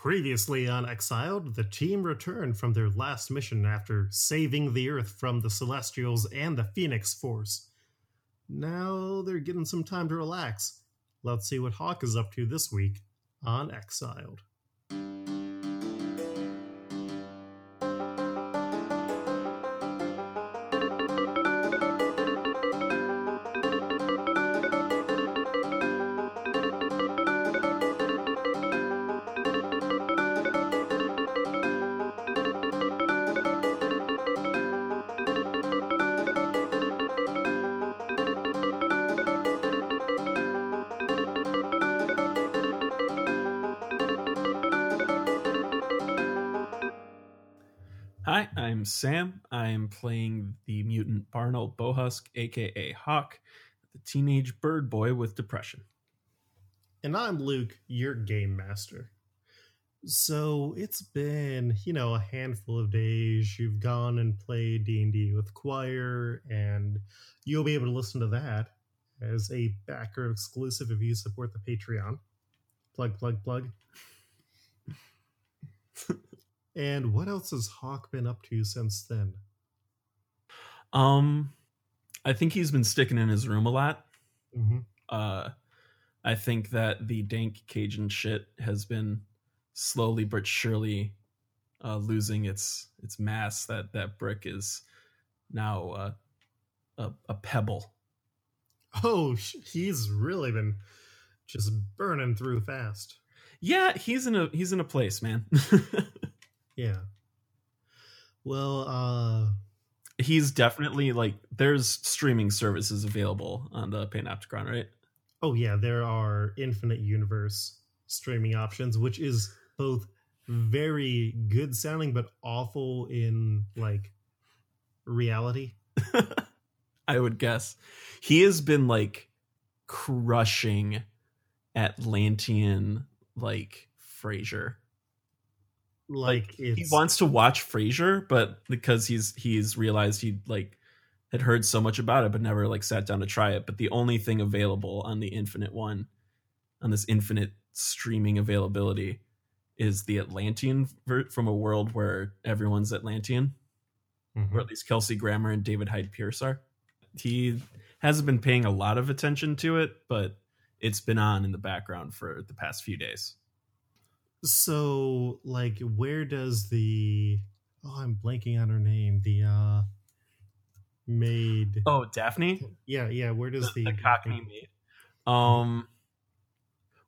Previously on Exiled, the team returned from their last mission after saving the Earth from the Celestials and the Phoenix Force. Now they're getting some time to relax. Let's see what Hawk is up to this week on Exiled. Sam. I'm playing the mutant Barnell Bohusk, aka Hawk, the teenage bird boy with depression. And I'm Luke, your game master. So it's been, you know, a handful of days. You've gone and played D&D with Quire, and you'll be able to listen to that as a backer exclusive if you support the Patreon. Plug, plug, plug. and what else has Hawk been up to since then? Um, I think he's been sticking in his room a lot. Mm-hmm. Uh, I think that the dank Cajun shit has been slowly but surely uh, losing its its mass. That that brick is now uh, a, a pebble. Oh, he's really been just burning through fast. Yeah, he's in a he's in a place, man. Yeah. Well, uh he's definitely like there's streaming services available on the Panopticon, right? oh yeah, there are infinite universe streaming options, which is both very good sounding but awful in like reality. I would guess. He has been like crushing Atlantean like Frasier. Like, He it's wants to watch Frasier, but because he's he's realized he like had heard so much about it but never like sat down to try it. But the only thing available on the infinite one on this infinite streaming availability is the Atlantean from a world where everyone's Atlantean. Mhm. or at least Kelsey Grammer and David Hyde Pierce are. He hasn't been paying a lot of attention to it, but it's been on in the background for the past few days. So like where does the oh I'm blanking on her name. The uh maid Oh, Daphne, Yeah, yeah, where does the, the, the Cockney maid. Um,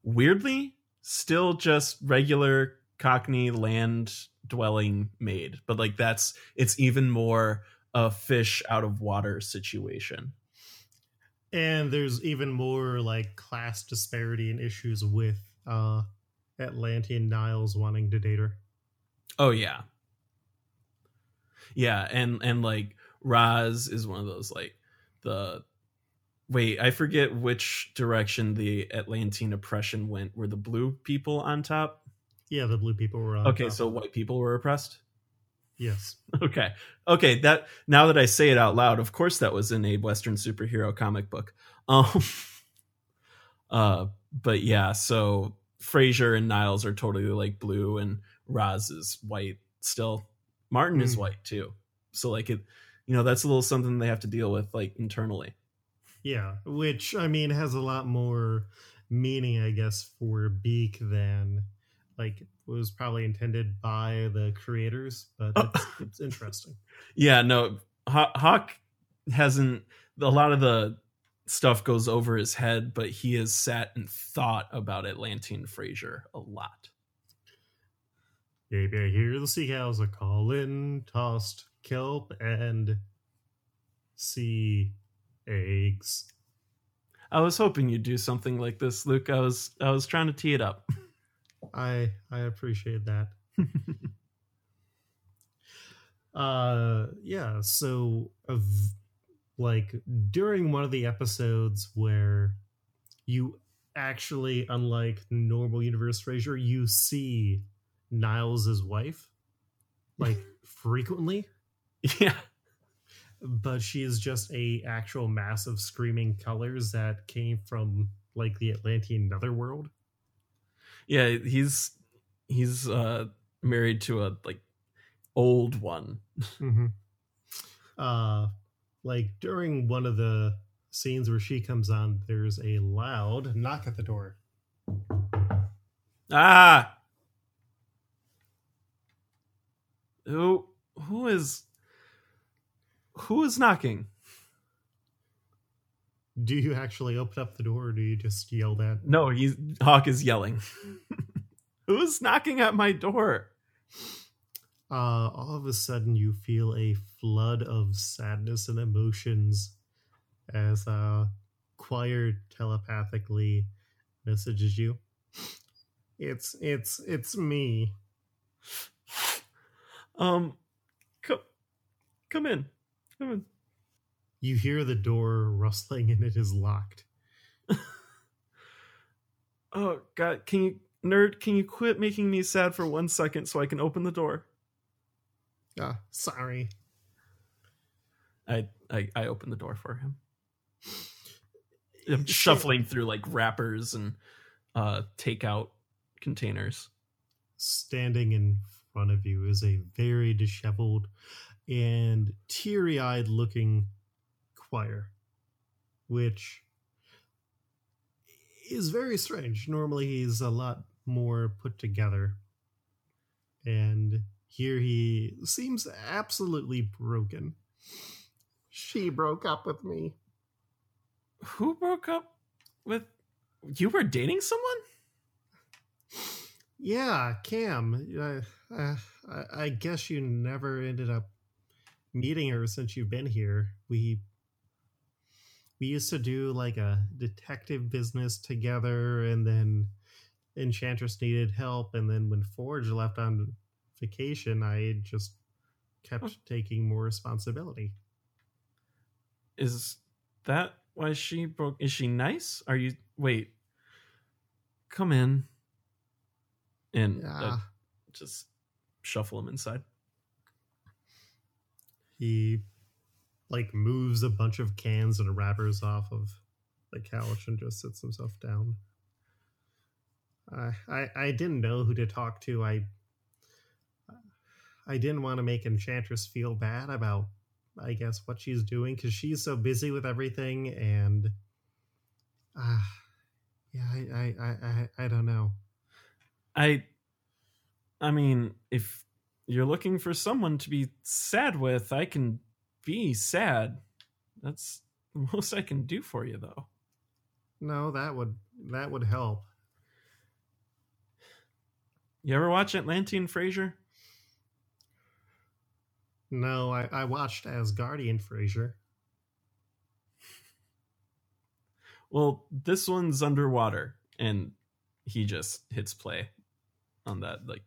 weirdly, still just regular Cockney land dwelling maid, but like that's it's even more a fish out of water situation. and there's even more like class disparity and issues with uh Atlantean Niles wanting to date her. Oh yeah. Yeah, and and like Roz is one of those like the wait, I forget which direction the Atlantean oppression went. Were the blue people on top? Yeah, the blue people were on. Okay, top. so white people were oppressed. yes, Okay. Okay, that now that I say it out loud, of course that was in a western superhero comic book. Um uh but yeah, so Frasier and Niles are totally like blue and Roz is white still. Martin is Mm. white too. So like it you know, that's a little something they have to deal with like internally. yeah, which I mean has a lot more meaning, I guess, for Beak than like was probably intended by the creators, but it's, it's interesting. Yeah, no, Hawk hasn't a lot of the stuff goes over his head, but he has sat and thought about Atlantean Frasier a lot. Maybe I hear the sea cows are calling, tossed kelp and sea eggs. I was hoping you'd do something like this, Luke. I was I was trying to tee it up. I I appreciate that. uh yeah, so of like during one of the episodes where you actually unlike normal universe Frasier, you see Niles' wife like frequently, yeah. but she is just a actual mass of screaming colors that came from like the Atlantean netherworld. Yeah, he's he's uh married to a like old one. Mm-hmm. Uh, like during one of the scenes where she comes on, there's a loud knock at the door. Ah. Who who is who is knocking? Do you actually open up the door or do you just yell that? No, he's Hawk is yelling. Who's knocking at my door? Uh, all of a sudden, you feel a flood of sadness and emotions as uh, Quire telepathically messages you. It's it's it's me. Um, come, come in, come in. You hear the door rustling and it is locked. Oh God, can you, nerd? Can you quit making me sad for one second so I can open the door? Ah, sorry. I I, I open the door for him. I'm shuffling through like wrappers and uh takeout containers. Standing in front of you is a very disheveled and teary eyed looking Quire, which is very strange. Normally, he's a lot more put together. And here he seems absolutely broken. She broke up with me. Who broke up with you were dating someone? Yeah, Cam. Uh, uh, I, I guess you never ended up meeting her since you've been here. We we used to do like a detective business together, and then Enchantress needed help, and then when Forge left on vacation, I just kept taking more responsibility. Is that why she broke is she nice? Are you wait. Come in. And Yeah. uh, just shuffle him inside. he like moves a bunch of cans and wrappers off of the couch and just sits himself down. I I, I didn't know who to talk to. I I didn't want to make Enchantress feel bad about I guess what she's doing because she's so busy with everything and uh, yeah I, I I I don't know. I I mean, if you're looking for someone to be sad with, I can be sad. That's the most I can do for you though. No, that would that would help. You ever watch Atlantean Frasier? No, I, I watched Asgardian Frasier. Well, this one's underwater and he just hits play on that like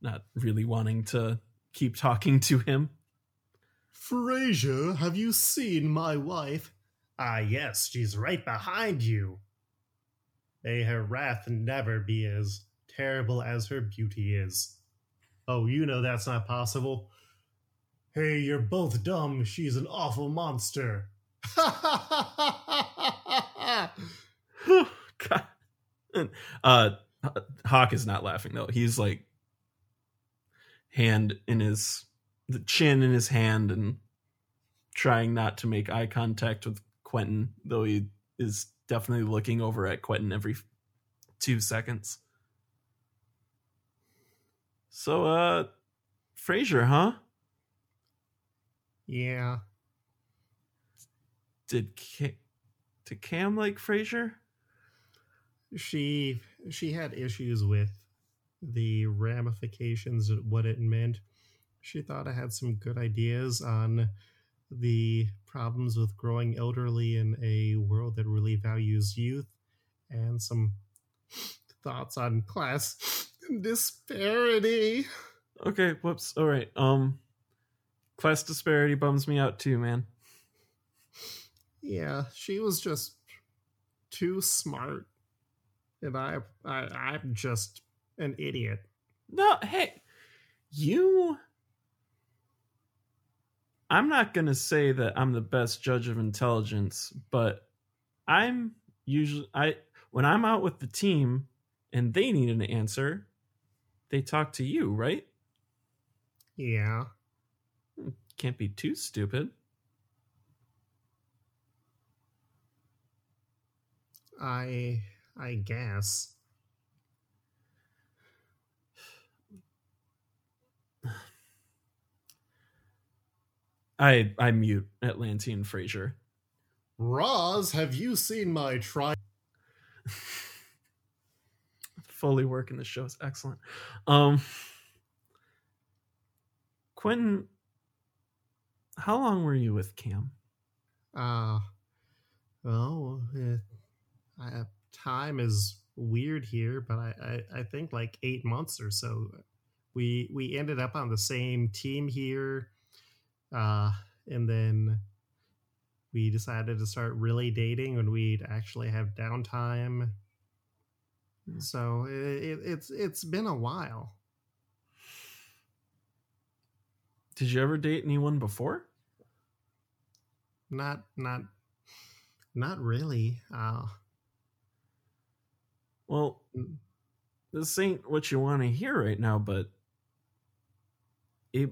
not really wanting to keep talking to him. Frasier, have you seen my wife? Ah, yes, she's right behind you. May her wrath never be as terrible as her beauty is. Oh, you know that's not possible. Hey, you're both dumb. She's an awful monster. God. Uh Hawk is not laughing though. He's like hand in his the chin in his hand and trying not to make eye contact with Quentin, though he is definitely looking over at Quentin every two seconds. So uh Frasier, huh? Yeah, Did Cam, did Cam like Frasier? she she had issues with the ramifications of what it meant. She thought I had some good ideas on the problems with growing elderly in a world that really values youth and some thoughts on class disparity. Okay, whoops. All right. Um class disparity bums me out too, man. Yeah, she was just too smart. And I, I I'm just an idiot. No, hey, you. I'm not going to say that I'm the best judge of intelligence, but I'm usually I when I'm out with the team and they need an answer, they talk to you, right? Yeah. Can't be too stupid. I I guess. I I mute Atlantean Frasier. Roz, have you seen my try? Fully working the show is excellent. Um Quentin, how long were you with Cam? Uh well, eh, I, time is weird here, but I, I I think like eight months or so. We we ended up on the same team here, uh, and then we decided to start really dating when we'd actually have downtime. Hmm. So it, it, it's it's been a while. Did you ever date anyone before? Not not not really. Uh, Well, this ain't what you want to hear right now, but it,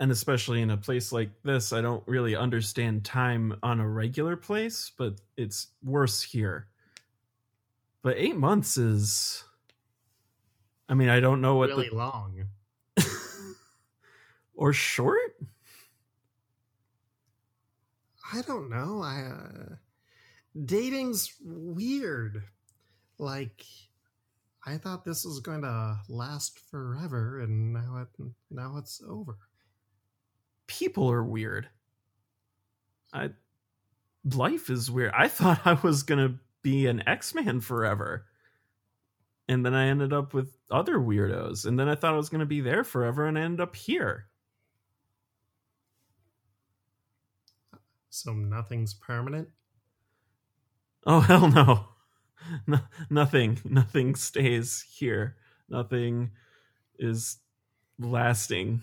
and especially in a place like this, I don't really understand time on a regular place, but it's worse here. But eight months is, I mean, I don't know what really long. or short. I don't know. I uh, dating's weird. Like I thought this was going to last forever, and now it now it's over. People are weird. I, life is weird. I thought I was gonna be an X Man forever. And then I ended up with other weirdos. And then I thought I was going to be there forever and I ended up here. So nothing's permanent. Oh, hell no. no nothing. Nothing stays here. Nothing is lasting.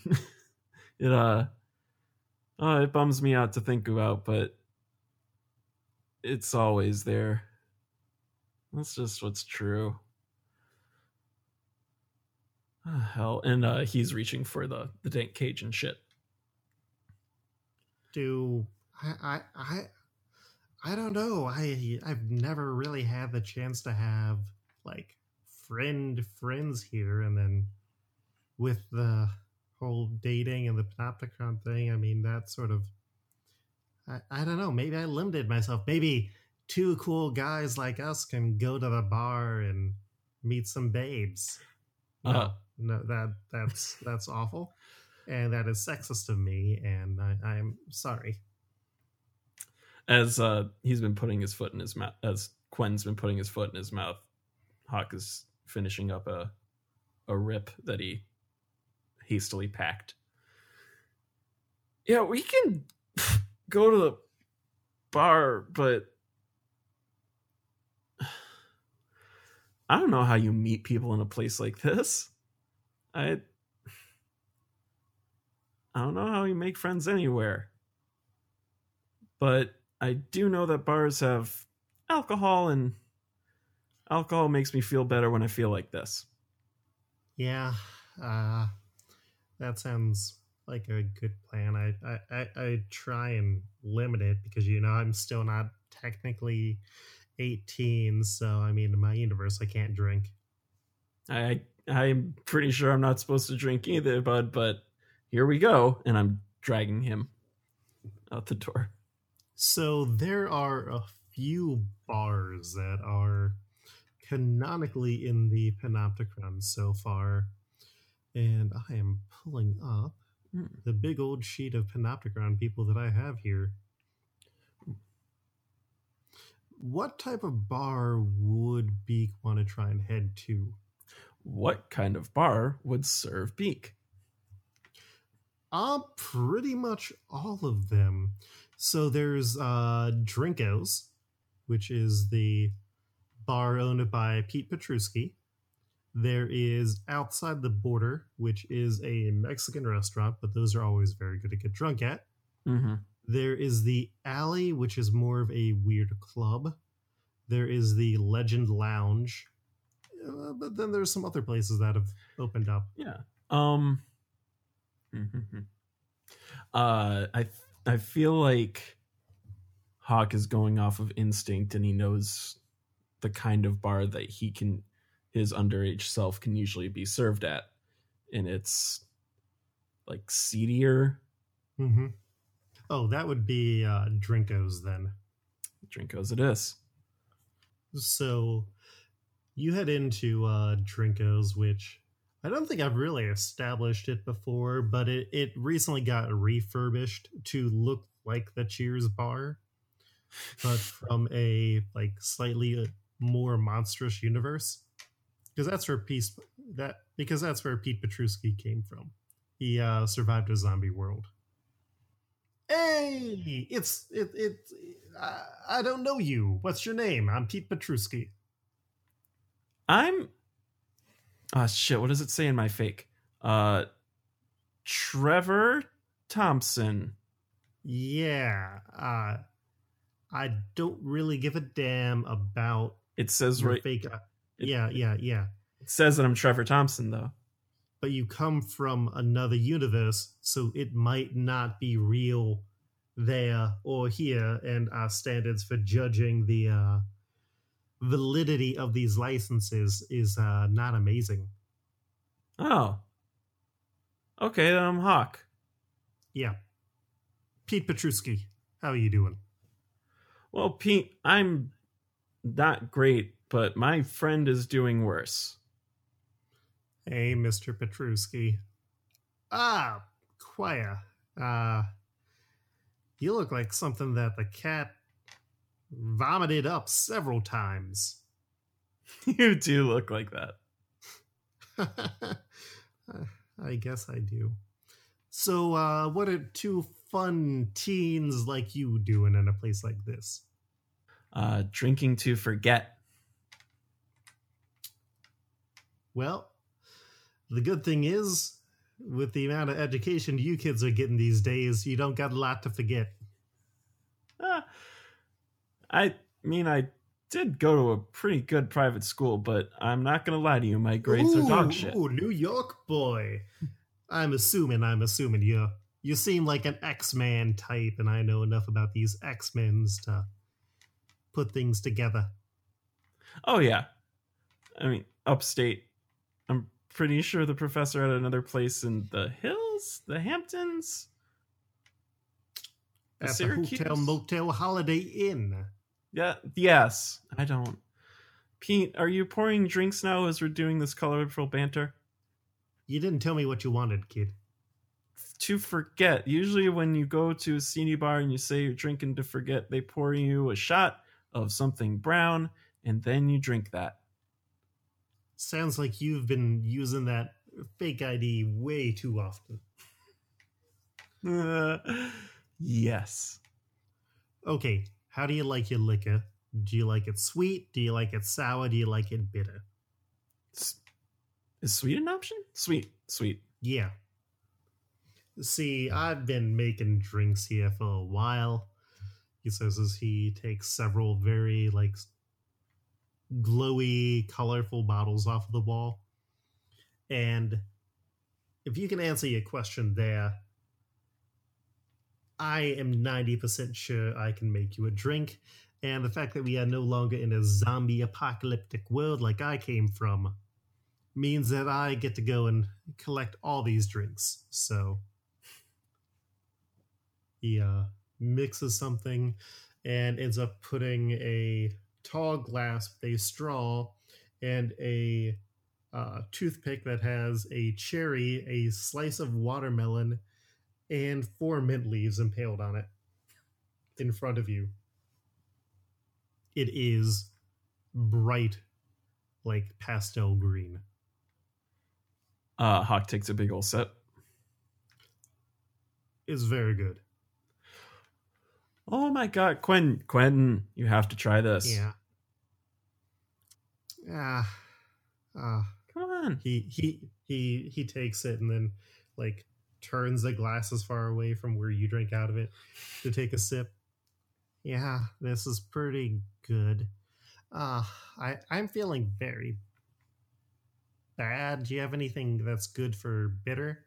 it, uh, oh, it bums me out to think about, but it's always there. That's just what's true. Ah, hell, and uh, he's reaching for the the dank cage and shit. Do I I I I don't know. I I've never really had the chance to have like friend friends here, and then with the whole dating and the panopticon thing, I mean that sort of I, I don't know. Maybe I limited myself. Maybe two cool guys like us can go to the bar and meet some babes. No, Uh. no, that that's that's awful, and that is sexist of me, and I, I'm sorry. As uh, he's been putting his foot in his mouth, as Quen's been putting his foot in his mouth, Hawk is finishing up a a rip that he hastily packed. Yeah, we can go to the bar, but I don't know how you meet people in a place like this. I I don't know how you make friends anywhere. But I do know that bars have alcohol and alcohol makes me feel better when I feel like this. Yeah, uh, that sounds like a good plan. I, I, I, I try and limit it because you know I'm still not technically 18, so I mean in my universe I can't drink. I I'm pretty sure I'm not supposed to drink either, bud, but here we go and I'm dragging him out the door. So there are a few bars that are canonically in the Panopticon so far, and I am pulling up Hmm. the big old sheet of Panopticon people that I have here. What type of bar would Beak want to try and head to? What kind of bar would serve beak? Uh, pretty much all of them. So there's uh, Drinkos, which is the bar owned by Pete Petruski. There is Outside the Border, which is a Mexican restaurant, but those are always very good to get drunk at. Mm-hmm. There is the Alley, which is more of a weird club. There is the Legend Lounge. uh, but then there's some other places that have opened up. Yeah. Um. Uh, I I feel like Hawk is going off of instinct, and he knows the kind of bar that he can his underage self can usually be served at, and it's like seedier. Mm-hmm. Oh, that would be uh, Drinkos then. Drinkos it is. So you head into uh, Drinkos, which I don't think I've really established it before, but it, it recently got refurbished to look like the Cheers bar, but from a like slightly uh, more monstrous universe. Because that's where Peace that because that's where Pete Petruski came from. He uh, survived a zombie world. Hey, it's it it. I, I don't know you. What's your name? I'm Pete Petruski. I'm. Oh shit! What does it say in my fake? Uh, Trevor Thompson. Yeah. Uh, I don't really give a damn about It says right. fake. uh, it- yeah, yeah, yeah. It says that I'm Trevor Thompson though. But you come from another universe, so it might not be real there or here, and our standards for judging the uh, validity of these licenses is uh, not amazing. Oh. Okay, then I'm Hawk. Yeah. Pete Petruski, how are you doing? Well, Pete, I'm not great, but my friend is doing worse. Hey, Mr. Petruski. Ah, Quire. Uh, you look like something that the cat vomited up several times. you do look like that. I guess I do. So, uh, what are two fun teens like you doing in a place like this? Uh, drinking to forget. Well, the good thing is, with the amount of education you kids are getting these days, you don't got a lot to forget. I mean, I did go to a pretty good private school, but I'm not gonna lie to you, my grades are dog shit. Ooh, New York boy. I'm assuming, I'm assuming you you seem like an X-Man type, and I know enough about these X-Men's to put things together. Oh yeah, I mean, upstate. I'm pretty sure the professor had another place in the hills, the Hamptons. At the Syracuse? Hotel Motel Holiday Inn. Yeah, yes. I don't. Pete, are you pouring drinks now as we're doing this colorful banter? You didn't tell me what you wanted, kid. To forget. Usually, when you go to a seedy bar and you say you're drinking to forget, they pour you a shot of something brown and then you drink that. Sounds like you've been using that fake ID way too often. Uh, yes. Okay, how do you like your liquor? Do you like it sweet? Do you like it sour? Do you like it bitter? S- Is sweet an option? Sweet. Sweet. Yeah. See, I've been making drinks here for a while. He says as he takes several very like glowy, colorful bottles off of the wall. And if you can answer your question there, I am 90% sure I can make you a drink. And the fact that we are no longer in a zombie apocalyptic world like I came from means that I get to go and collect all these drinks. So he uh, mixes something and ends up putting a tall glass with a straw and a uh, toothpick that has a cherry, a slice of watermelon, and four mint leaves impaled on it in front of you. It is bright, like pastel green. Uh, Hawk takes a big old sip. It's very good. Oh my god, Quentin, Quentin, you have to try this. Yeah. Ah. Ah. Come on. he he he he takes it and then like turns the glass as far away from where you drink out of it to take a sip. Yeah, this is pretty good. Uh I I'm feeling very bad? Do you have anything that's good for bitter?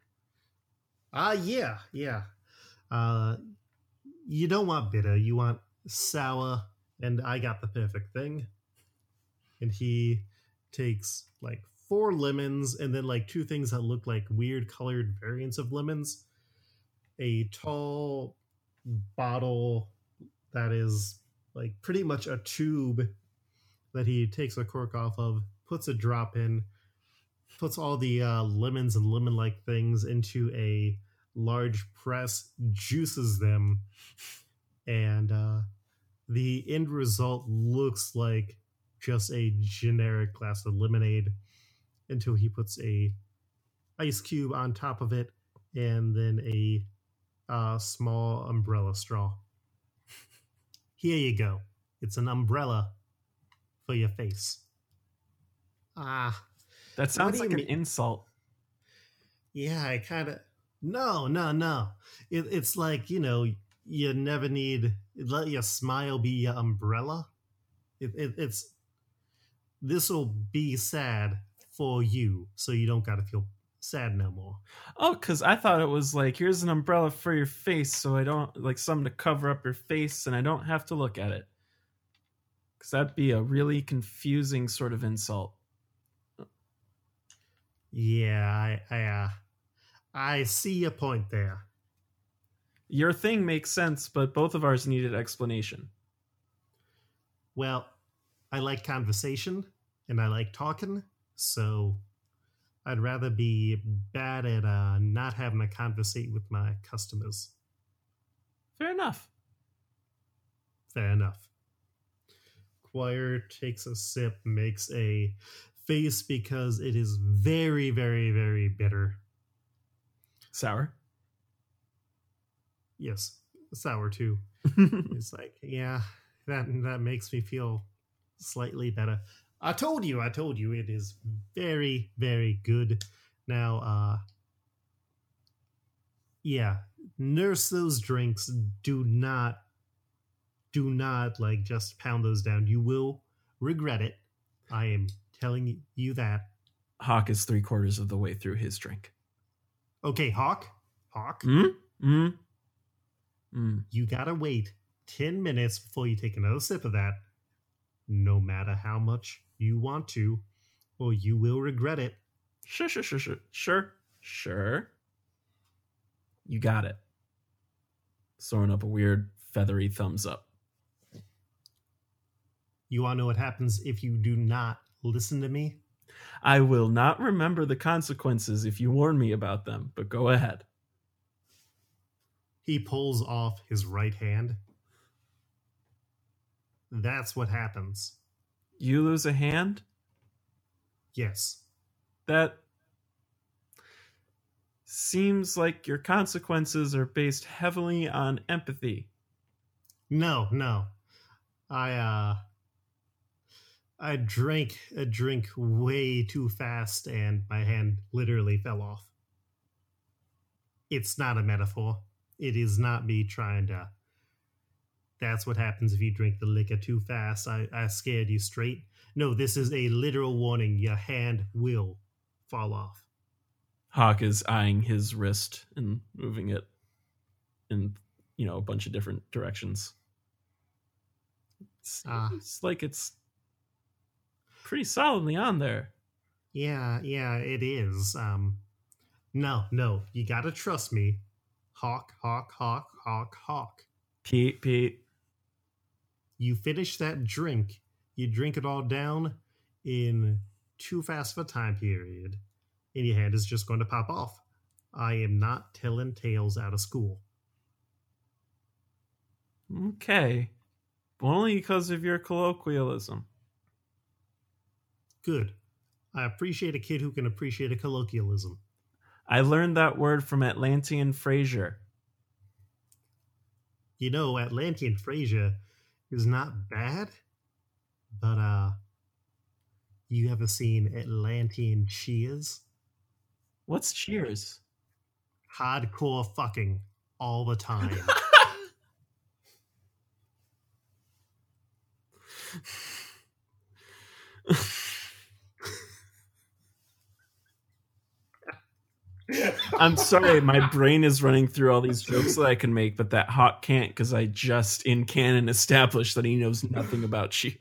Ah, uh, yeah, yeah. Uh, you don't want bitter. You want sour, and I got the perfect thing. And he takes like four lemons and then like two things that look like weird colored variants of lemons. A tall bottle that is like pretty much a tube that he takes a cork off of, puts a drop in, puts all the uh, lemons and lemon like things into a large press, juices them, and uh, the end result looks like just a generic glass of lemonade until he puts a ice cube on top of it and then a uh, small umbrella straw. Here you go. It's an umbrella for your face. Ah. That sounds like an mean? insult. Yeah, I kind of. No, no, no. It, it's like, you know, you never need. Let your smile be your umbrella. It, it, it's. This will be sad for you, so you don't got to feel sad no more. Oh, because I thought it was like, here's an umbrella for your face, so I don't like something to cover up your face, and I don't have to look at it. Because that'd be a really confusing sort of insult. Yeah, I, I, uh, I see your point there. Your thing makes sense, but both of ours needed explanation. Well, I like conversation and I like talking, so I'd rather be bad at uh, not having a conversate with my customers. Fair enough. Fair enough. Quire takes a sip, makes a face because it is very, very, very bitter. Sour? Yes, sour too. it's like, yeah, that that makes me feel slightly better. I told you, I told you, it is very, very good. Now, uh, yeah, nurse those drinks. Do not, do not like just pound those down. You will regret it. I am telling you that. Hawk is three quarters of the way through his drink. Okay, Hawk, Hawk. Mm? Mm? Mm. You gotta wait 10 minutes before you take another sip of that, no matter how much you want to, or you will regret it. Sure, sure, sure, sure, sure, sure. You got it. Soaring up a weird feathery thumbs up. You all know what happens if you do not listen to me? I will not remember the consequences if you warn me about them, but go ahead. He pulls off his right hand. That's what happens. You lose a hand? Yes. That seems like your consequences are based heavily on empathy. No, no. I uh I drank a drink way too fast and my hand literally fell off. It's not a metaphor. It is not me trying to that's what happens if you drink the liquor too fast. I, I scared you straight. No, this is a literal warning. Your hand will fall off. Hawk is eyeing his wrist and moving it in, you know, a bunch of different directions. It's, uh, it's like it's pretty solidly on there. Yeah, yeah, it is. Um, no, no, you gotta trust me. Hawk, hawk, hawk, hawk, hawk. Pete, Pete you finish that drink, you drink it all down in too fast of a time period, and your hand is just going to pop off. I am not telling tales out of school. Okay. Only because of your colloquialism. Good. I appreciate a kid who can appreciate a colloquialism. I learned that word from Atlantean Frasier. You know, Atlantean Frasier is not bad, but uh, you ever seen Atlantean Cheers? What's Cheers? Hardcore fucking all the time. I'm sorry, my brain is running through all these jokes that I can make, but that Hawk can't because I just in canon established that he knows nothing about Cheers.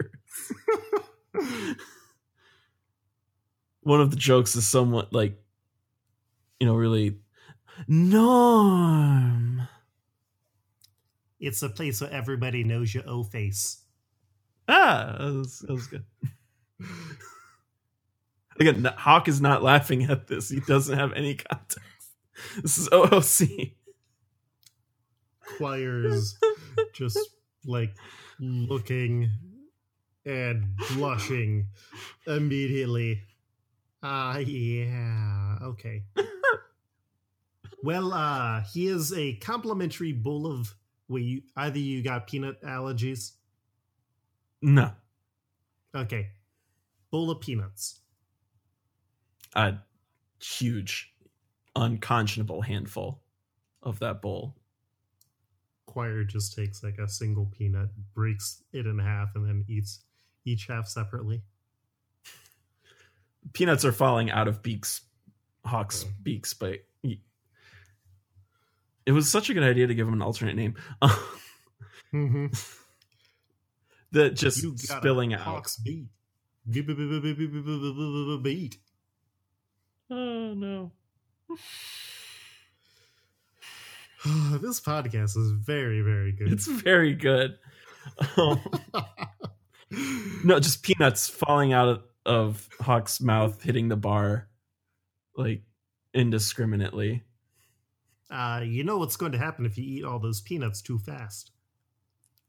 One of the jokes is somewhat like, you know, really Norm. It's a place where everybody knows your O face. Ah, that was, that was good. Again, Hawk is not laughing at this. He doesn't have any context. This is OOC. Quire's just like looking and blushing immediately. Ah, uh, yeah, okay. well, uh, here's a complimentary bowl of. Wait, you, either you got peanut allergies? No. Okay. Bowl of peanuts. A huge, unconscionable handful of that bowl. Quire just takes like a single peanut, breaks it in half, and then eats each half separately. Peanuts are falling out of Beaks, Hawk's beaks, but it was such a good idea to give him an alternate name. mm-hmm. that just spilling out. Hawk's beat. Beat. Oh no. this podcast is very, very good. It's very good. Um, no, just peanuts falling out of, of Hawk's mouth, hitting the bar like indiscriminately. Uh, you know what's going to happen if you eat all those peanuts too fast?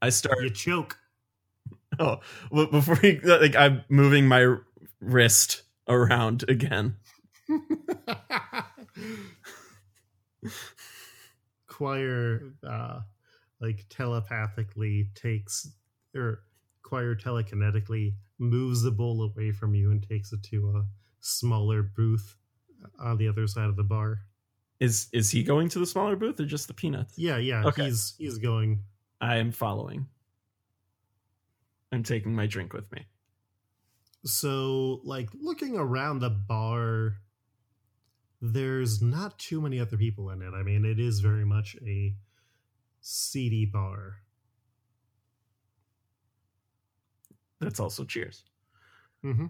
I start. You choke. Oh, well, before you, like I'm moving my wrist around again. Quire, uh, like telepathically takes, or Quire telekinetically moves the bowl away from you and takes it to a smaller booth on the other side of the bar. Is is he going to the smaller booth or just the peanuts? Yeah, yeah. Okay. He's he's going. I am following. I'm taking my drink with me. So, like looking around the bar, there's not too many other people in it. I mean, it is very much a seedy bar. That's also cheers. Mm-hmm.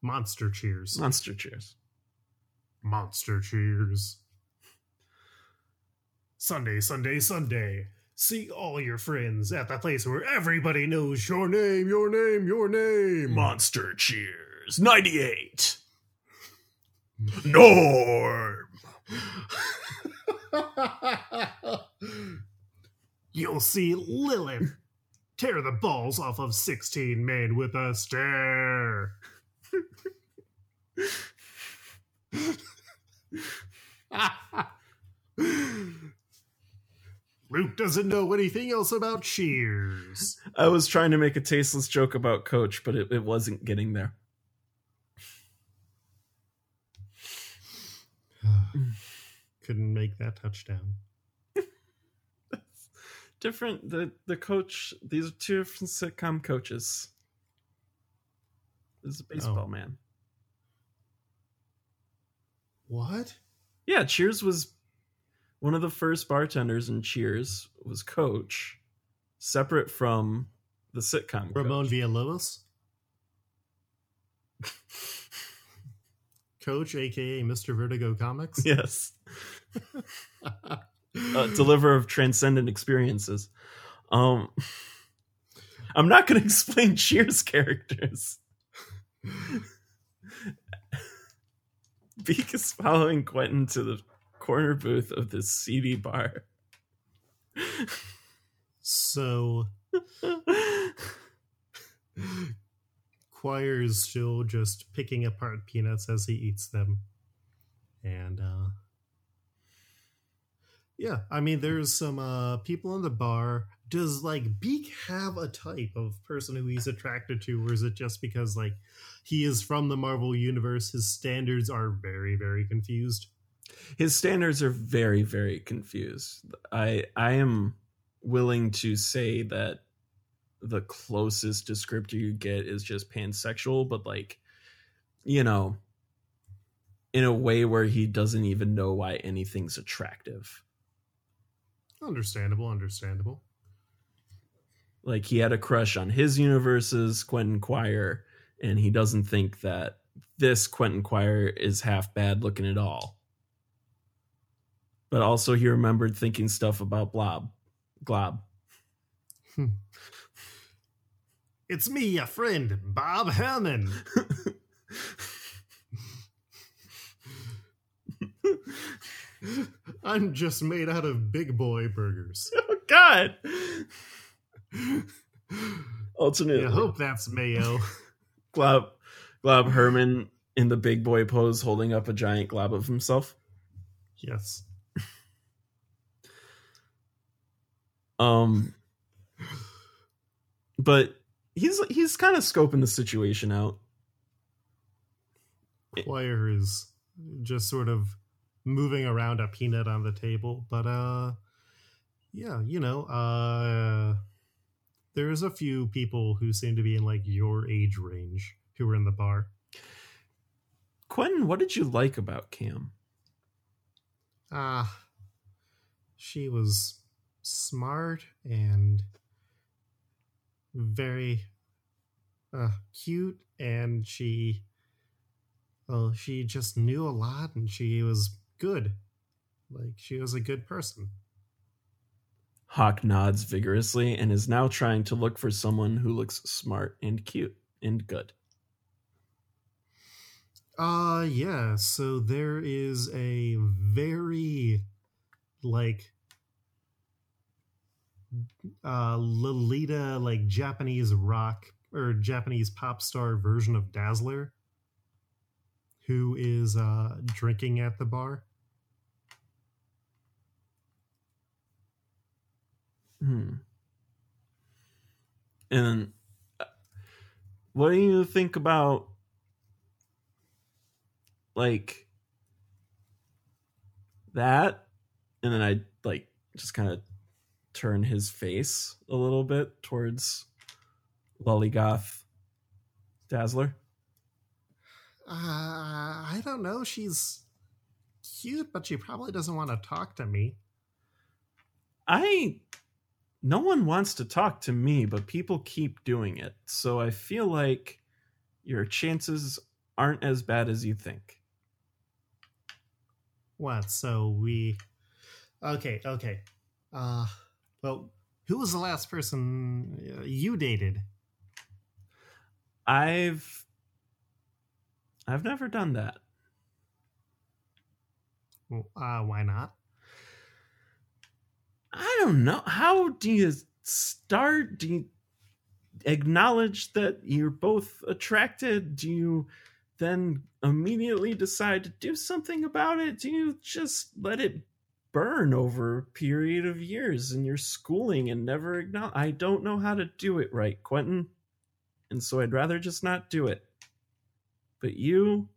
Monster cheers. Monster cheers. Monster cheers. Sunday, Sunday, Sunday. See all your friends at the place where everybody knows your name, your name, your name. Monster cheers. 98. Norm. You'll see Lilith tear the balls off of 16 men with a stare. Luke doesn't know anything else about Cheers. I was trying to make a tasteless joke about Coach, but it, it wasn't getting there. Couldn't make that touchdown. different. The the coach. These are two different sitcom coaches. This is a baseball oh. man. What? Yeah, Cheers was one of the first bartenders in Cheers was Coach, separate from the sitcom. Ramon Villalobos. Coach, aka Mr. Vertigo Comics. Yes. uh, deliver of transcendent experiences. Um, I'm not going to explain Cheers characters. Beak is following Quentin to the corner booth of this seedy bar. So, Is still just picking apart peanuts as he eats them. And, uh, yeah, I mean, there's some uh, people in the bar. Does like Beak have a type of person who he's attracted to, or is it just because like he is from the Marvel universe? His standards are very, very confused. His standards are very, very confused. I I am willing to say that the closest descriptor you get is just pansexual, but like, you know, in a way where he doesn't even know why anything's attractive. Understandable, understandable. Like he had a crush on his universe's Quentin Quire, and he doesn't think that this Quentin Quire is half bad looking at all. But also he remembered thinking stuff about Blob. Glob. Hmm. It's me, your friend, Bob Herman. I'm just made out of big boy burgers. Oh God. Ultimately. I hope that's mayo. Glob Glob Herman in the big boy pose holding up a giant glob of himself. Yes. Um but he's he's kind of scoping the situation out. Quire is just sort of moving around a peanut on the table, but uh yeah, you know, uh there's a few people who seem to be in like your age range who were in the bar. Quentin, what did you like about Cam? Ah, she was smart and very uh, cute, and she, well, she just knew a lot, and she was good. Like she was a good person. Hawk nods vigorously and is now trying to look for someone who looks smart and cute and good. Uh yeah, so there is a very like uh Lolita like Japanese rock or Japanese pop star version of Dazzler who is uh drinking at the bar. Hmm. And uh, what do you think about like that? And then I like just kind of turn his face a little bit towards Lollygoth Dazzler. Uh I don't know, she's cute, but she probably doesn't want to talk to me. I no one wants to talk to me, but people keep doing it. So I feel like your chances aren't as bad as you think. What? So we Okay, okay. Uh well, who was the last person uh, you dated? I've I've never done that. Well, uh why not? I don't know. How do you start? Do you acknowledge that you're both attracted? Do you then immediately decide to do something about it? Do you just let it burn over a period of years in your schooling and never acknowledge? I don't know how to do it right, Quentin. And so I'd rather just not do it. But you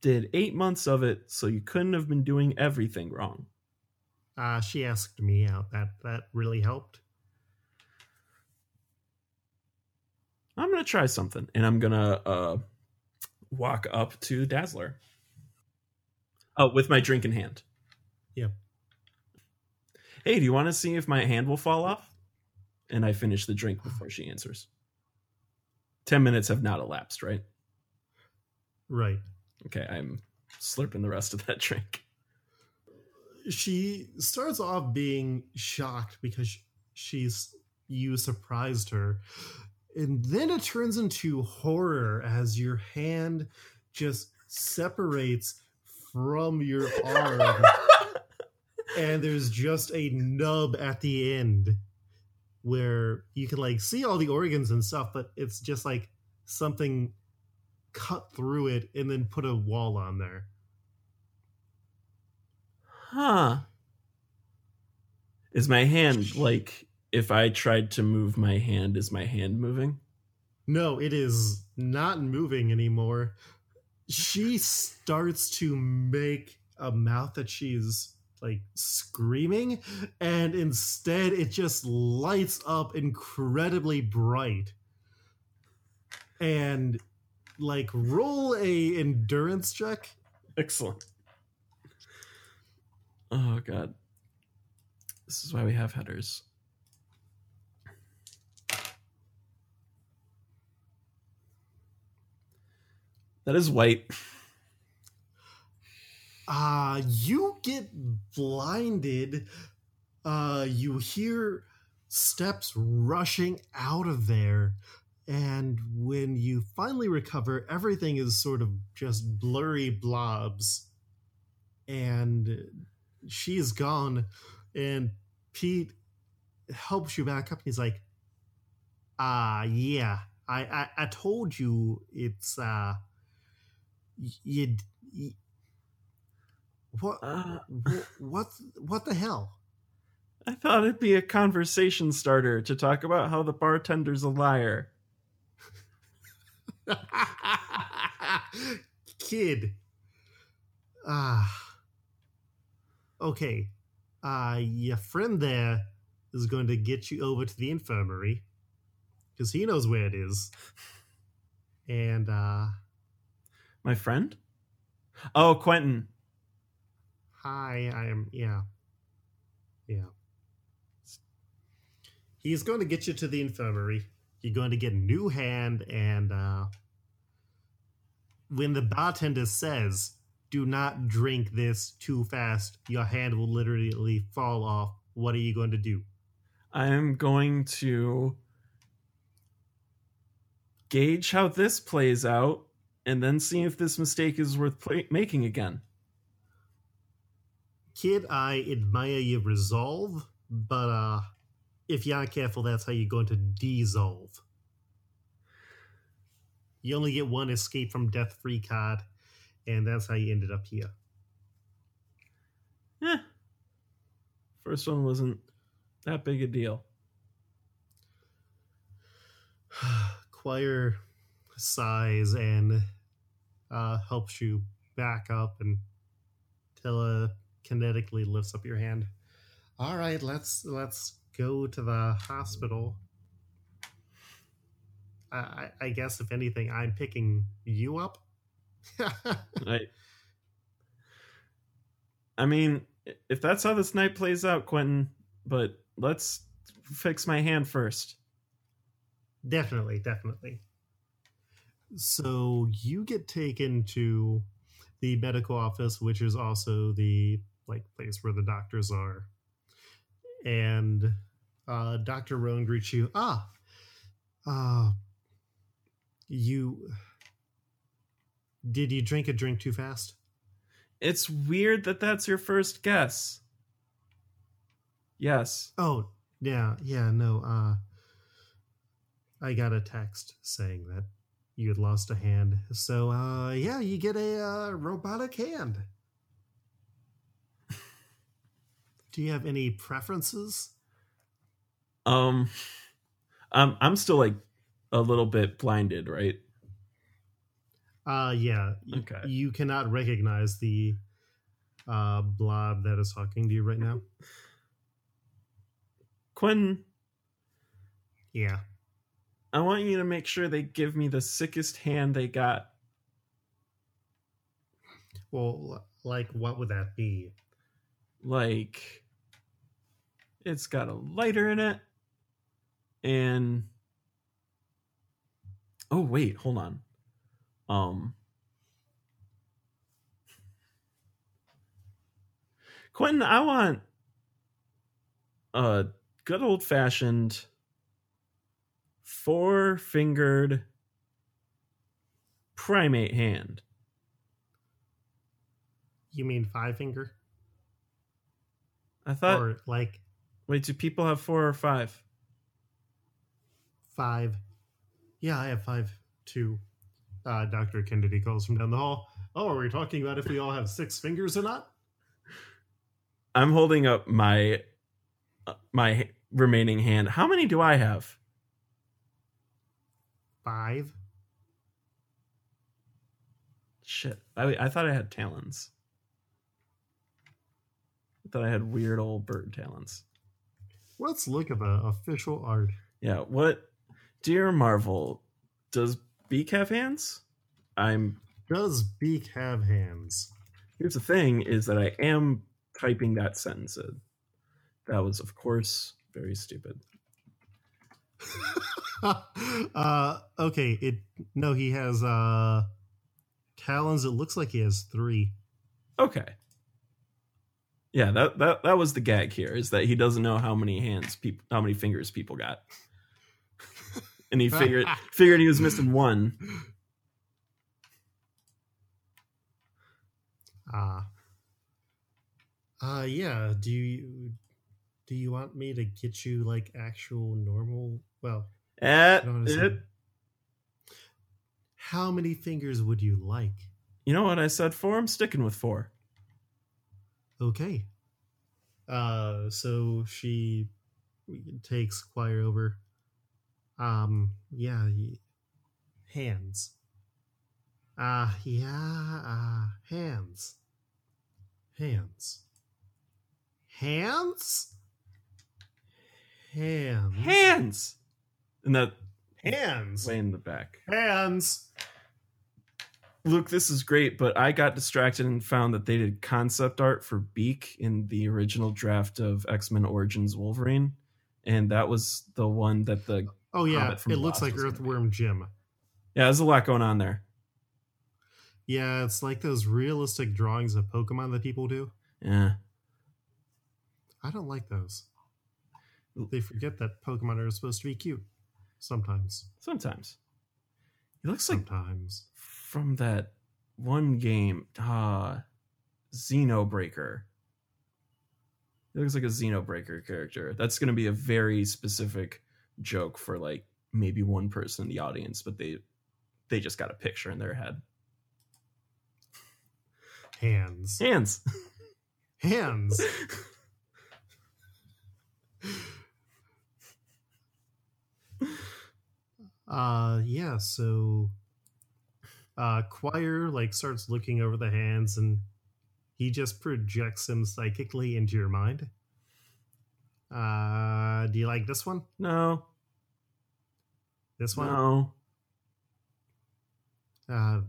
did eight months of it, so you couldn't have been doing everything wrong. Uh she asked me out. That that really helped. I'm gonna try something, and I'm gonna uh, walk up to Dazzler. Oh, with my drink in hand. Yep. Hey, do you want to see if my hand will fall off? And I finish the drink before she answers. Ten minutes have not elapsed, right? Right. Okay, I'm slurping the rest of that drink. She starts off being shocked because she's you surprised her. And then it turns into horror as your hand just separates from your arm and there's just a nub at the end where you can like see all the organs and stuff, but it's just like something cut through it and then put a wall on there. Huh. Is my hand like if I tried to move my hand, is my hand moving? No, it is not moving anymore. She starts to make a mouth that she's like screaming, and instead it just lights up incredibly bright. And like roll a endurance check Excellent. Oh god. This is why we have headers. That is white. Uh, you get blinded. Uh, you hear steps rushing out of there. And when you finally recover, everything is sort of just blurry blobs. And she's gone. And Pete helps you back up. And he's like, Ah, yeah. I, I, I told you it's, uh, you what, Uh, what, what the hell? I thought it'd be a conversation starter to talk about how the bartender's a liar. Kid. Ah. okay. Uh, your friend there is going to get you over to the infirmary because he knows where it is. And, uh, My friend? Oh, Quentin. Hi, I am, yeah. Yeah. He's going to get you to the infirmary. You're going to get a new hand, and, uh, when the bartender says, do not drink this too fast, your hand will literally fall off. What are you going to do? I am going to gauge how this plays out and then see if this mistake is worth play- making again. Kid, I admire your resolve, but uh if you aren't careful, that's how you're going to dissolve. You only get one escape from death free card, and that's how you ended up here. Eh. First one wasn't that big a deal. Quire sighs and uh, helps you back up and telekinetically lifts up your hand. All right, let's let's go to the hospital. I, I, I guess if anything, I'm picking you up. I, I mean, if that's how this night plays out, Quentin, but let's fix my hand first. Definitely, definitely. So you get taken to the medical office, which is also the like place where the doctors are. And uh Dr. Roan greets you. Ah. Uh you did you drink a drink too fast? It's weird that that's your first guess. Yes. Oh, yeah, yeah, no, uh I got a text saying that you had lost a hand. So uh yeah, you get a uh, robotic hand. Do you have any preferences? Um, I'm I'm still like a little bit blinded, right? Uh yeah. Okay. You cannot recognize the uh blob that is talking to you right now. Quentin, Yeah. I want you to make sure they give me the sickest hand they got. Well, like what would that be? Like, it's got a lighter in it, and oh wait, hold on. Um, Quentin, I want a good old fashioned four fingered primate hand. You mean five finger? I thought. or like wait, do people have four or five? five. Yeah, I have five too. Uh, Dr. Kennedy calls from down the hall. Oh, are we talking about if we all have six fingers or not? I'm holding up my uh, my remaining hand. How many do I have? Five. Shit, I I thought I had talons. I thought I had weird old bird talons. Let's look at the official art. Yeah, what? Dear Marvel, does Beak have hands? I'm Does Beak have hands? Here's the thing: is that I am typing that sentence in. That was, of course, very stupid. uh, okay. It no, he has uh talons. It looks like he has three. Okay. Yeah, that that that was the gag here is that he doesn't know how many hands people how many fingers people got. and he figured figured he was missing one. Ah. Uh, uh yeah, do you do you want me to get you like actual normal well At wanna say- it. how many fingers would you like? You know what I said four? I'm sticking with four. Okay. Uh so she takes Quire over. Um yeah, hands. Uh yeah, uh hands. Hands. Hands? Hands. Hands! And that Hands. way in the back. Hands. Luke, this is great, but I got distracted and found that they did concept art for Beak in the original draft of X Men Origins Wolverine. And that was the one that the. Oh yeah, it looks like was gonna be. Earthworm Jim. Yeah, there's a lot going on there. Yeah, it's like those realistic drawings of Pokemon that people do. Yeah. I don't like those. They forget that Pokemon are supposed to be cute. Sometimes. Sometimes. He looks like Sometimes. From that one game, uh, Xenobreaker. He looks like a Xenobreaker character. That's going to be a very specific joke for like maybe one person in the audience, but they they just got a picture in their head. Hands. Hands. Hands. uh yeah, so uh Quire like starts looking over the hands and he just projects them psychically into your mind. Uh do you like this one? No. This one? No. Uh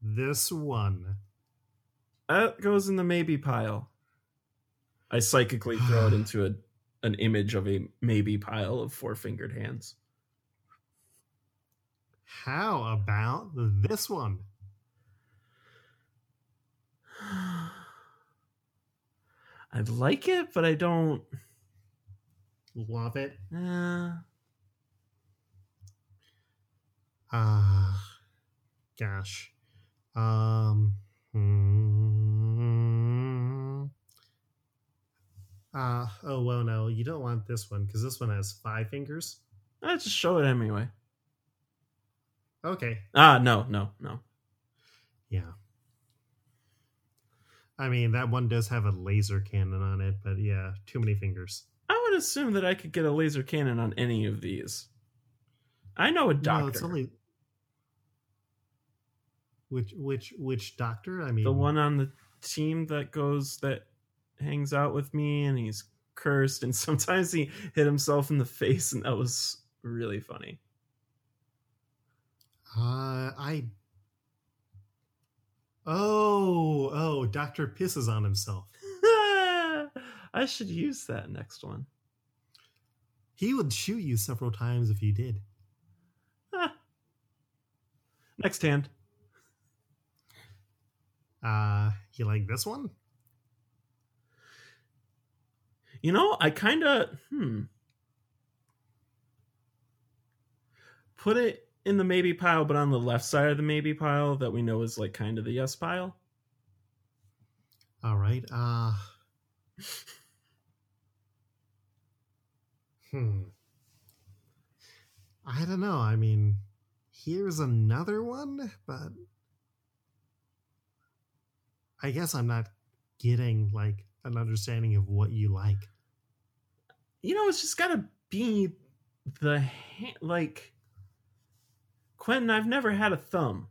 this one. That goes in the maybe pile. I psychically throw it into a an image of a maybe pile of four fingered hands. How about this one? I like it, but I don't. Love it. Uh, Ah, gosh. Um. hmm. Uh, oh, well, no, you don't want this one because this one has five fingers. I just show it anyway. Okay. Ah, no, no, no. Yeah. I mean, that one does have a laser cannon on it, but yeah, too many fingers. I would assume that I could get a laser cannon on any of these. I know a doctor. No, it's only. Which which which doctor? I mean, the one on the team that goes that hangs out with me and he's cursed and sometimes he hit himself in the face and that was really funny. Uh, I. Oh, oh, Doctor pisses on himself. I should use that next one. He would shoot you several times if you did. Ah. Next hand. Uh, you like this one? You know, I kind of hmm put it in the maybe pile, but on the left side of the maybe pile that we know is like kind of the yes pile. All right. Uh. Hmm. I don't know. I mean, here's another one, but I guess I'm not getting like an understanding of what you like. You know, it's just got to be the like Quentin. I've never had a thumb,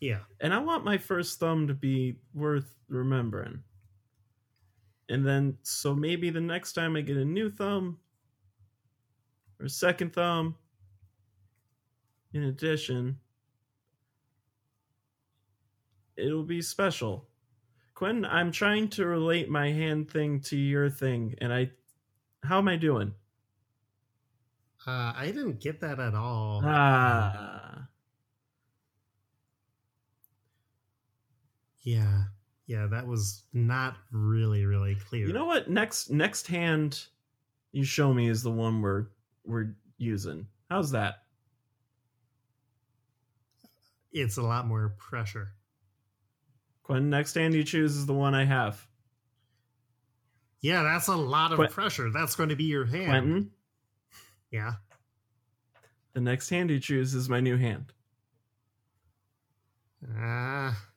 Yeah. and I want my first thumb to be worth remembering. And then, so maybe the next time I get a new thumb or second thumb, in addition, it'll be special. Quentin, I'm trying to relate my hand thing to your thing, and I. How am I doing? Uh, I didn't get that at all. Ah. Yeah. Yeah, that was not really, really clear. You know what? Next next hand you show me is the one we're we're using. How's that? It's a lot more pressure. Quinn, next hand you choose is the one I have. Yeah, that's a lot of Qu- pressure. That's going to be your hand. Quentin, Yeah. the next hand you choose is my new hand. Ah.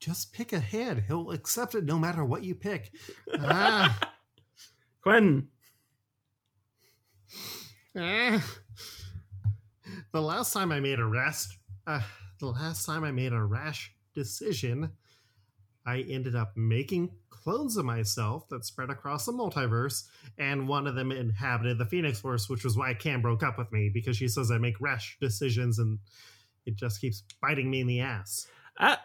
just pick a hand. He'll accept it no matter what you pick. Ah. Quentin, Eh. The last time I made a rest, uh, the last time I made a rash decision, I ended up making clones of myself that spread across the multiverse, and one of them inhabited the Phoenix Force, which was why Cam broke up with me because she says I make rash decisions and it just keeps biting me in the ass. I,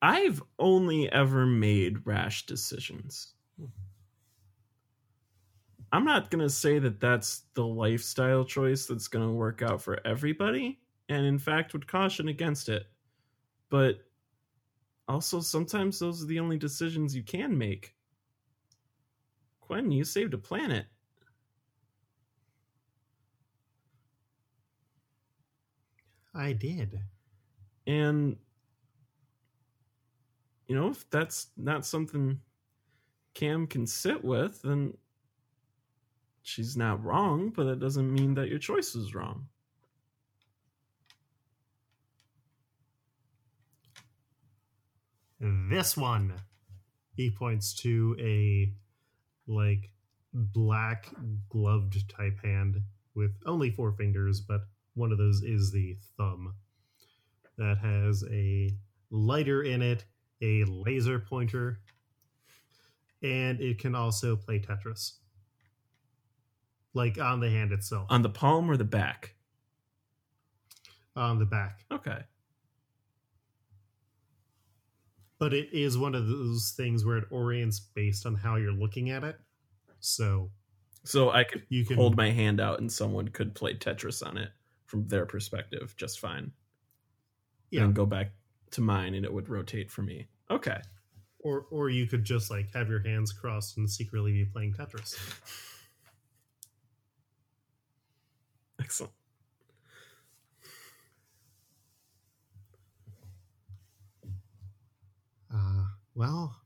I've only ever made rash decisions. I'm not going to say that that's the lifestyle choice that's going to work out for everybody, and in fact, would caution against it. But also, sometimes those are the only decisions you can make. Quentin, you saved a planet. I did. And you know, if that's not something Cam can sit with, then she's not wrong, but that doesn't mean that your choice is wrong. This one. He points to a like black gloved type hand with only four fingers, but one of those is the thumb. That has a lighter in it, a laser pointer, and it can also play Tetris. Like on the hand itself, On the palm or the back? on the back. Okay. But it is one of those things where it orients based on how you're looking at it. So So I could you can hold my hand out and someone could play Tetris on it from their perspective just fine. yeah, And go back to mine and it would rotate for me. Okay. or or you could just like have your hands crossed and secretly be playing Tetris. Excellent. Well,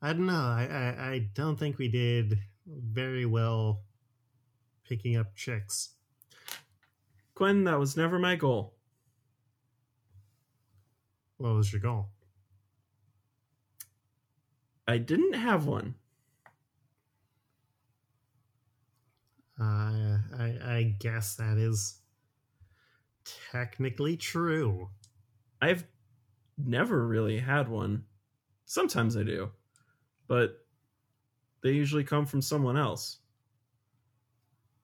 I don't know. I, I I don't think we did very well picking up chicks. Gwen, that was never my goal. What was your goal? I didn't have one. Uh, I I guess that is technically true. I've never really had one. Sometimes I do, but they usually come from someone else.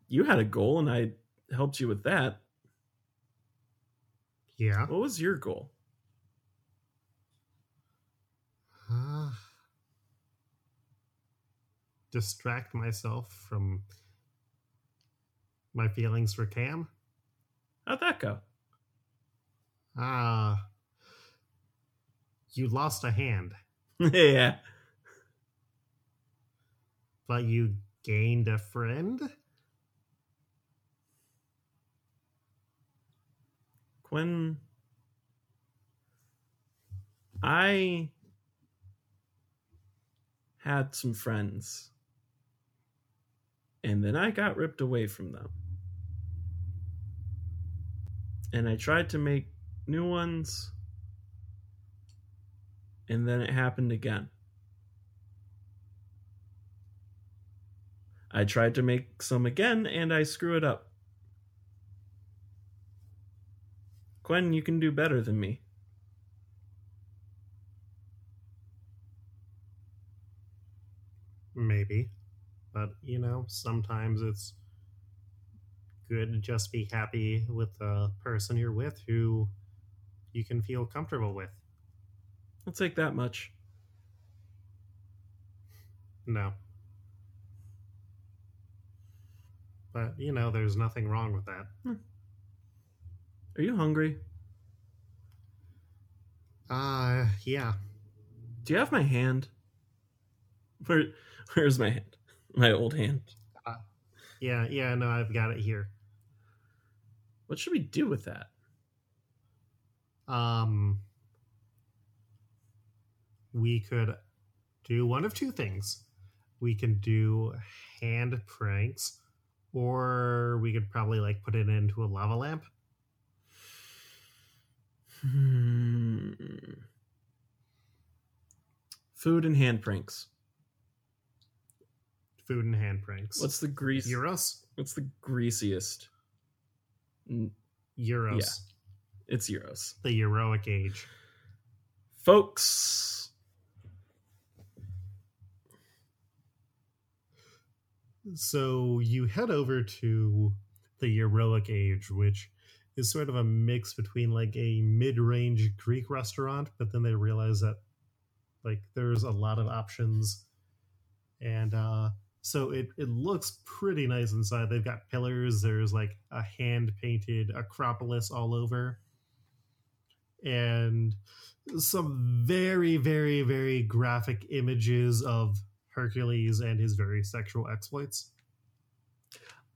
You had a goal and I helped you with that. Yeah. What was your goal? Uh, distract myself from my feelings for Cam. How'd that go? Ah, you lost a hand, yeah. but you gained a friend. Quinn. I had some friends and then I got ripped away from them. And I tried to make new ones and then it happened again. I tried to make some again and I screw it up. Gwen, you can do better than me. Maybe, but you know, sometimes it's good to just be happy with the person you're with who you can feel comfortable with. I'll take that much. No. But, you know, there's nothing wrong with that. Are you hungry? Uh, yeah. Do you have my hand? Where where's my hand? My old hand. Yeah, yeah, no, I've got it here. What should we do with that? Um, we could do one of two things. We can do hand pranks, or we could probably like put it into a lava lamp. Hmm. Food and hand pranks. Food and hand pranks. What's the grease? Euros? What's the greasiest? Euros. Yeah. It's Euros. The heroic age. Folks. So you head over to the heroic age, which is sort of a mix between like a mid-range Greek restaurant, but then they realize that like there's a lot of options, and uh, so it it looks pretty nice inside. They've got pillars. There's like a hand-painted Acropolis all over, and some very very very graphic images of Hercules and his very sexual exploits.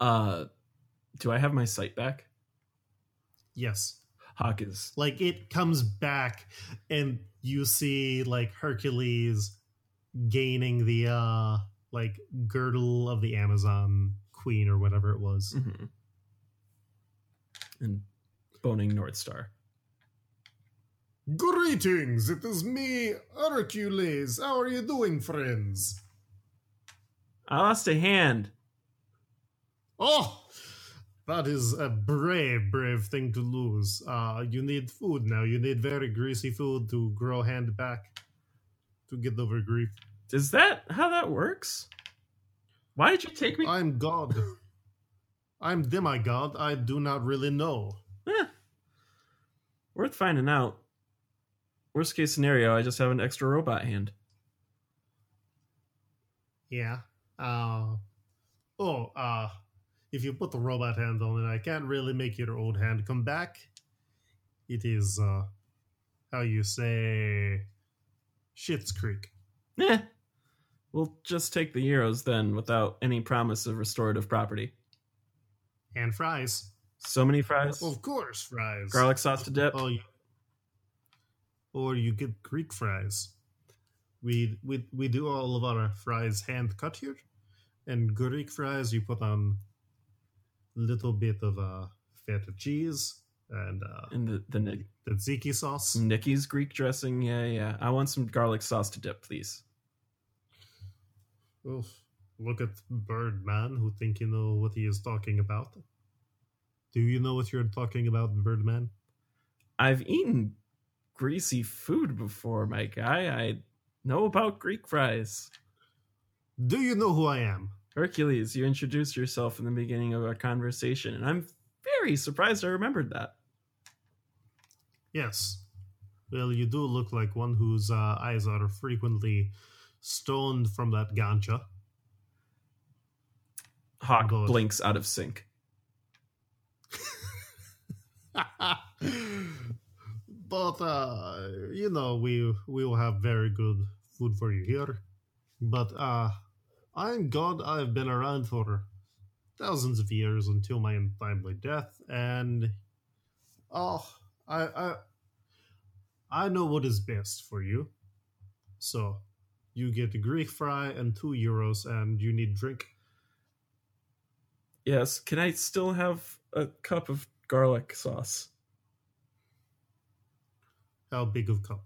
Uh, do I have my sight back? Yes. Hawkins. Like it comes back and you see like Hercules gaining the uh like girdle of the Amazon queen or whatever it was. mhm. And boning Northstar. Greetings, it is me, Hercules. How are you doing, friends? I lost a hand. Oh, that is a brave, brave thing to lose. Uh, you need food now. You need very greasy food to grow hand back to get over grief. Is that how that works? Why did you take me? I'm God. I'm demigod. I do not really know. Eh. Worth finding out. Worst case scenario, I just have an extra robot hand. Yeah. Uh, oh, uh, if you put the robot hand on it, I can't really make your old hand come back. It is, uh, how you say, Shit's Creek. Eh. We'll just take the euros then without any promise of restorative property. And fries. So many fries. Of course, fries. Garlic sauce to dip. Oh, you, or you get Greek fries. We we we do all of our fries hand cut here, and Greek fries you put on a little bit of uh, feta cheese and uh, And the, the Nick, tzatziki sauce. Nicky's Greek dressing. Yeah, yeah. I want some garlic sauce to dip, please. Oof. Look at Birdman, who think you know what he is talking about. Do you know what you're talking about, Birdman? I've eaten greasy food before, my guy. I know about Greek fries. Do you know who I am? Hercules, you introduced yourself in the beginning of our conversation, and I'm very surprised I remembered that. Yes. Well, you do look like one whose uh, eyes are frequently stoned from that ganja. Hawk Good. blinks out of sync. but uh, you know, we we will have very good food for you here. But uh, I'm God. I've been around for thousands of years until my untimely death, and oh, I I I know what is best for you. So you get a Greek fry and two euros, and you need drink. Yes, can I still have a cup of garlic sauce? How big of cup?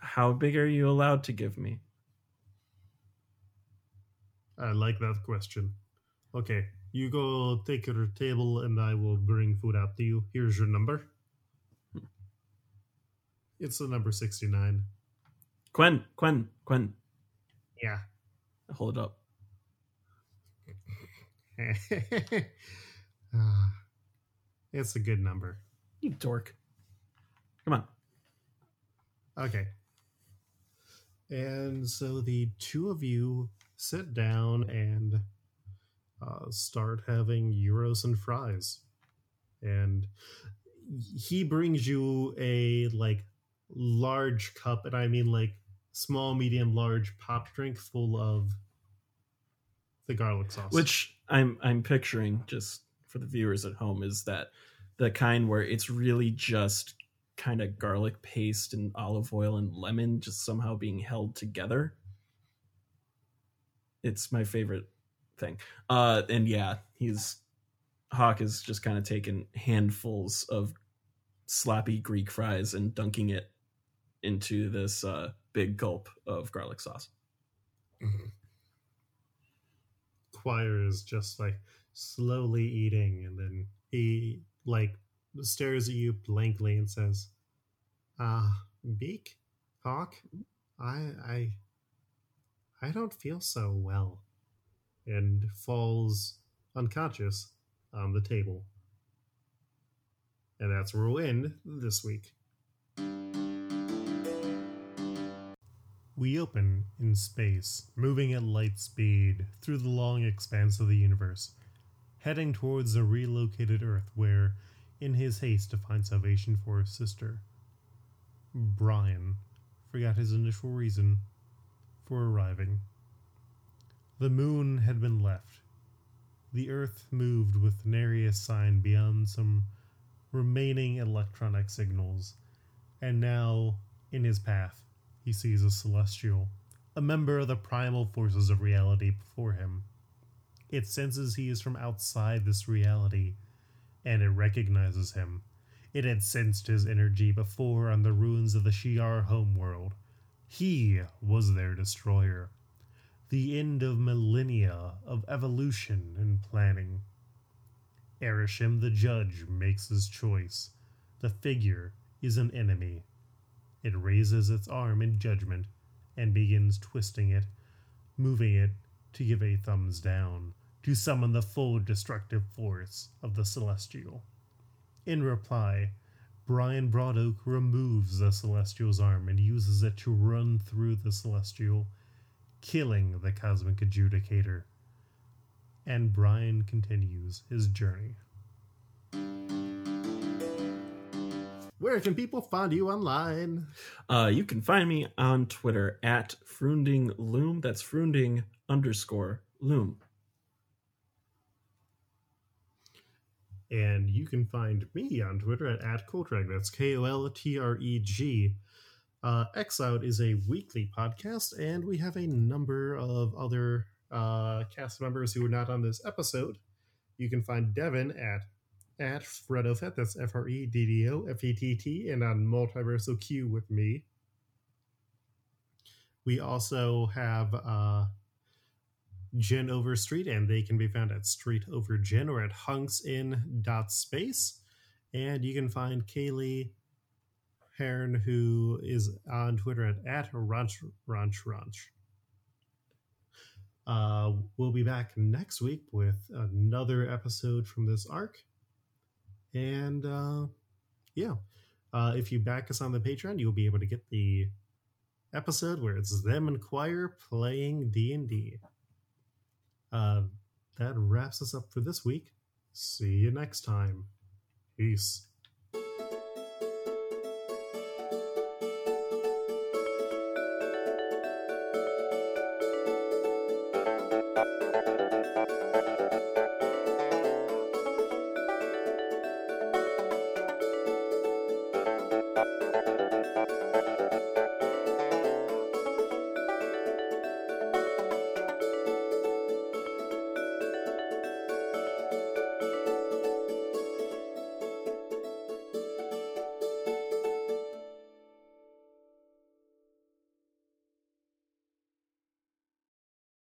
How big are you allowed to give me? I like that question. Okay, you go take your table and I will bring food out to you. Here's your number. It's the number 69. Quen, Quen, Quen. Yeah. Hold it up. Ah, it's a good number. You dork. Come on. Okay. And so the two of you sit down and uh, start having euros and fries. And he brings you a like large cup, and I mean like small, medium, large pop drink full of the garlic sauce. Which I'm I'm picturing just for the viewers at home is that the kind where it's really just kind of garlic paste and olive oil and lemon just somehow being held together. It's my favorite thing. Uh and yeah, he's Hawk is just kind of taking handfuls of sloppy Greek fries and dunking it into this uh, big gulp of garlic sauce. Mhm. Quire is just like slowly eating, and then he like stares at you blankly and says, "Ah, Beak, Hawk, I, I, I don't feel so well," and falls unconscious on the table. And that's where we'll end this week. We open in space, moving at light speed through the long expanse of the universe, heading towards a relocated Earth where, in his haste to find salvation for his sister, Brian forgot his initial reason for arriving. The moon had been left. The Earth moved with nary a sign beyond some remaining electronic signals, and now, in his path, he sees a celestial, a member of the primal forces of reality before him. It senses he is from outside this reality, and it recognizes him. It had sensed his energy before on the ruins of the Shi'ar homeworld. He was their destroyer. The end of millennia of evolution and planning. Arishem the judge makes his choice. The figure is an enemy. It raises its arm in judgment and begins twisting it, moving it to give a thumbs down, to summon the full destructive force of the celestial. In reply, Brian Braddock removes the celestial's arm and uses it to run through the celestial, killing the cosmic adjudicator. And Brian continues his journey. Where can people find you online? Uh, you can find me on Twitter at Frunding Loom. That's Frunding underscore Loom. And you can find me on Twitter at, at Koltreg. That's K O L T R E G. Uh, X Out is a weekly podcast, and we have a number of other uh, cast members who are not on this episode. You can find Devin at at Fredofet, that's F R E D D O F E T T, and on Multiversal Q with me. We also have uh, Jen Overstreet, and they can be found at Street Over Jen or at hunksin.space. And you can find Kaylee Hearn, who is on Twitter at, at Ranch Ranch Ranch. Uh, we'll be back next week with another episode from this arc. And uh, yeah, uh, if you back us on the Patreon, you'll be able to get the episode where it's them and Quire playing D and D. Uh, that wraps us up for this week. See you next time. Peace.